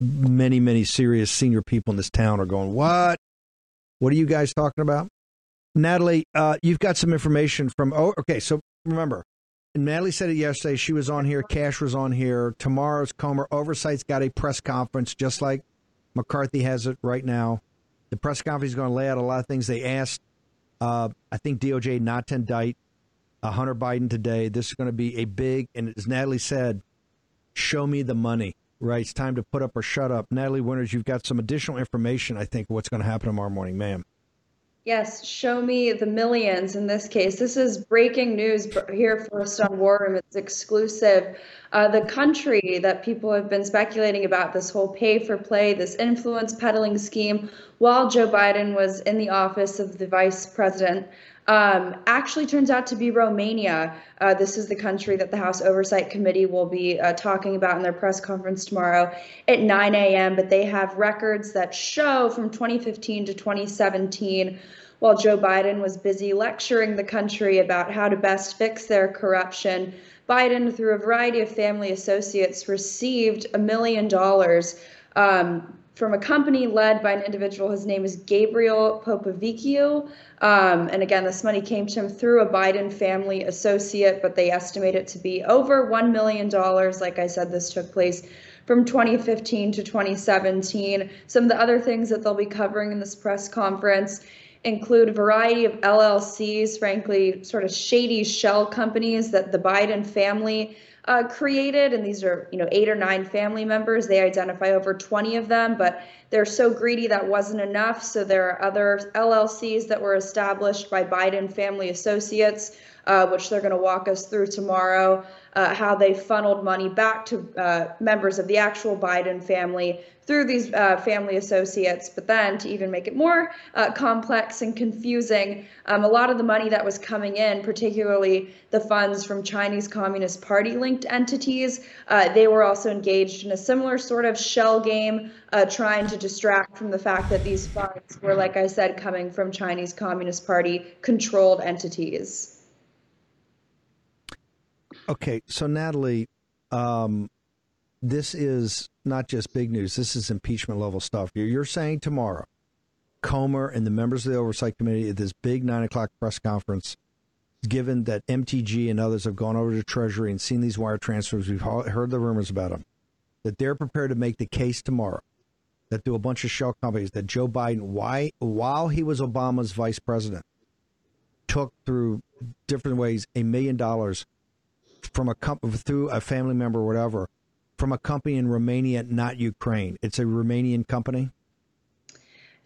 many many serious senior people in this town are going what what are you guys talking about natalie uh, you've got some information from oh okay so remember natalie said it yesterday. She was on here. Cash was on here. Tomorrow's comer. Oversight's got a press conference just like mccarthy has it right now. The press conference is going to lay out a lot of things they asked uh, i think doj not to indict uh, hunter biden today. This is going to be a big and as natalie said show me the money Right, it's time to put up or shut up. Natalie Winters, you've got some additional information, I think, what's going to happen tomorrow morning, ma'am. Yes, show me the millions in this case. This is breaking news here first on War Room. It's exclusive. Uh, the country that people have been speculating about this whole pay for play, this influence peddling scheme, while Joe Biden was in the office of the vice president, um, actually turns out to be Romania. Uh, this is the country that the House Oversight Committee will be uh, talking about in their press conference tomorrow at 9 a.m. But they have records that show from 2015 to 2017, while Joe Biden was busy lecturing the country about how to best fix their corruption, Biden, through a variety of family associates, received a million dollars. Um, from a company led by an individual. His name is Gabriel Popoviciu. Um, and again, this money came to him through a Biden family associate, but they estimate it to be over $1 million. Like I said, this took place from 2015 to 2017. Some of the other things that they'll be covering in this press conference include a variety of LLCs, frankly, sort of shady shell companies that the Biden family uh, created, and these are you know eight or nine family members. They identify over 20 of them, but they're so greedy that wasn't enough. So there are other LLCs that were established by Biden family associates uh, which they're going to walk us through tomorrow, uh, how they funneled money back to uh, members of the actual Biden family through these uh, family associates. But then, to even make it more uh, complex and confusing, um, a lot of the money that was coming in, particularly the funds from Chinese Communist Party linked entities, uh, they were also engaged in a similar sort of shell game, trying to distract from the fact that these funds were, like I said, coming from Chinese Communist Party controlled entities. Okay, so Natalie, um, this is not just big news. This is impeachment level stuff. You're, you're saying tomorrow, Comer and the members of the Oversight Committee at this big nine o'clock press conference, given that MTG and others have gone over to Treasury and seen these wire transfers, we've heard the rumors about them, that they're prepared to make the case tomorrow that do a bunch of shell companies that Joe Biden, why while he was Obama's vice president, took through different ways a million dollars from a company through a family member or whatever from a company in Romania, not Ukraine. It's a Romanian company.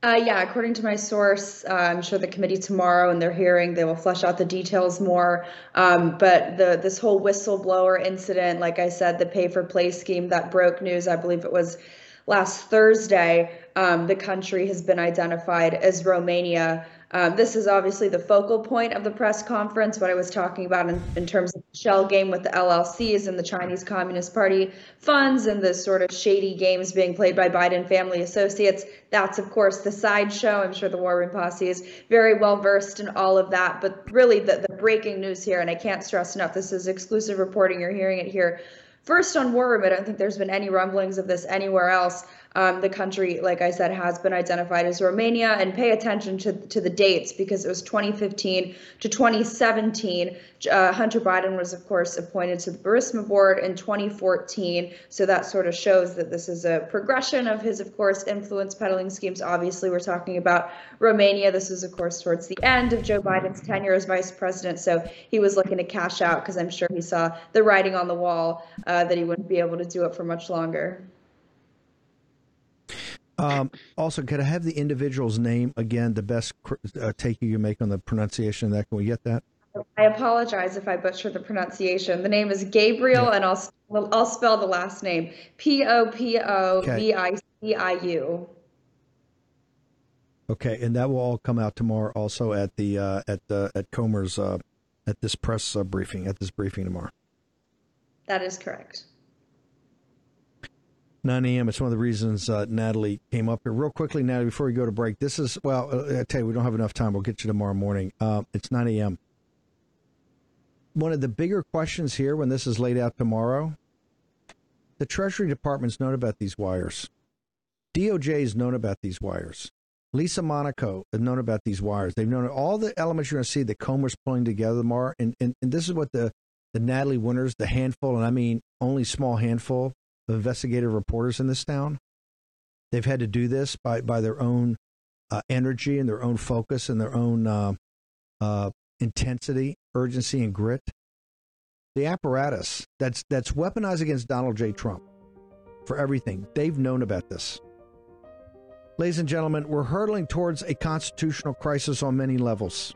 Uh, yeah, according to my source, uh, I'm sure the committee tomorrow in their hearing they will flesh out the details more. Um, but the this whole whistleblower incident, like I said, the pay for play scheme that broke news, I believe it was last Thursday. Um, the country has been identified as Romania. Um, this is obviously the focal point of the press conference. What I was talking about in, in terms of the shell game with the LLCs and the Chinese Communist Party funds and the sort of shady games being played by Biden family associates. That's, of course, the sideshow. I'm sure the War Room Posse is very well versed in all of that. But really, the, the breaking news here, and I can't stress enough, this is exclusive reporting. You're hearing it here first on War Room. I don't think there's been any rumblings of this anywhere else. Um, the country, like I said, has been identified as Romania, and pay attention to, to the dates because it was 2015 to 2017. Uh, Hunter Biden was, of course, appointed to the Burisma board in 2014. So that sort of shows that this is a progression of his, of course, influence peddling schemes. Obviously, we're talking about Romania. This is, of course, towards the end of Joe Biden's tenure as vice president. So he was looking to cash out because I'm sure he saw the writing on the wall uh, that he wouldn't be able to do it for much longer. Um, also, could I have the individual's name again? The best uh, take you make on the pronunciation of that. Can we get that? I apologize if I butcher the pronunciation. The name is Gabriel, yeah. and I'll I'll spell the last name P O P O V I C I U. Okay, and that will all come out tomorrow. Also at the uh, at the at Comer's uh, at this press uh, briefing at this briefing tomorrow. That is correct. 9 a.m. It's one of the reasons uh, Natalie came up here. Real quickly, Natalie, before we go to break, this is, well, uh, I tell you, we don't have enough time. We'll get you tomorrow morning. Uh, it's 9 a.m. One of the bigger questions here when this is laid out tomorrow the Treasury Department's known about these wires. DOJ DOJ's known about these wires. Lisa Monaco has known about these wires. They've known all the elements you're going to see that Comer's pulling together tomorrow. And, and, and this is what the, the Natalie Winters, the handful, and I mean only small handful, investigative reporters in this town. They've had to do this by, by their own uh, energy and their own focus and their own uh, uh, intensity, urgency, and grit. The apparatus that's that's weaponized against Donald J. Trump for everything. They've known about this. Ladies and gentlemen, we're hurtling towards a constitutional crisis on many levels.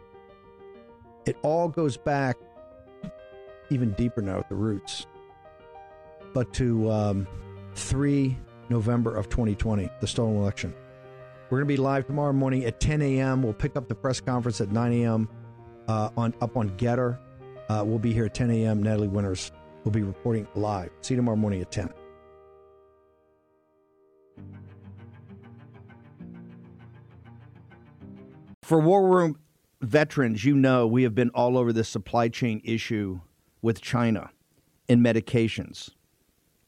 It all goes back even deeper now at the roots but to um, 3 November of 2020, the stolen election. We're going to be live tomorrow morning at 10 a.m. We'll pick up the press conference at 9 a.m. Uh, on up on GETTR. Uh, we'll be here at 10 a.m. Natalie Winters will be reporting live. See you tomorrow morning at 10. For War Room veterans, you know we have been all over this supply chain issue with China and medications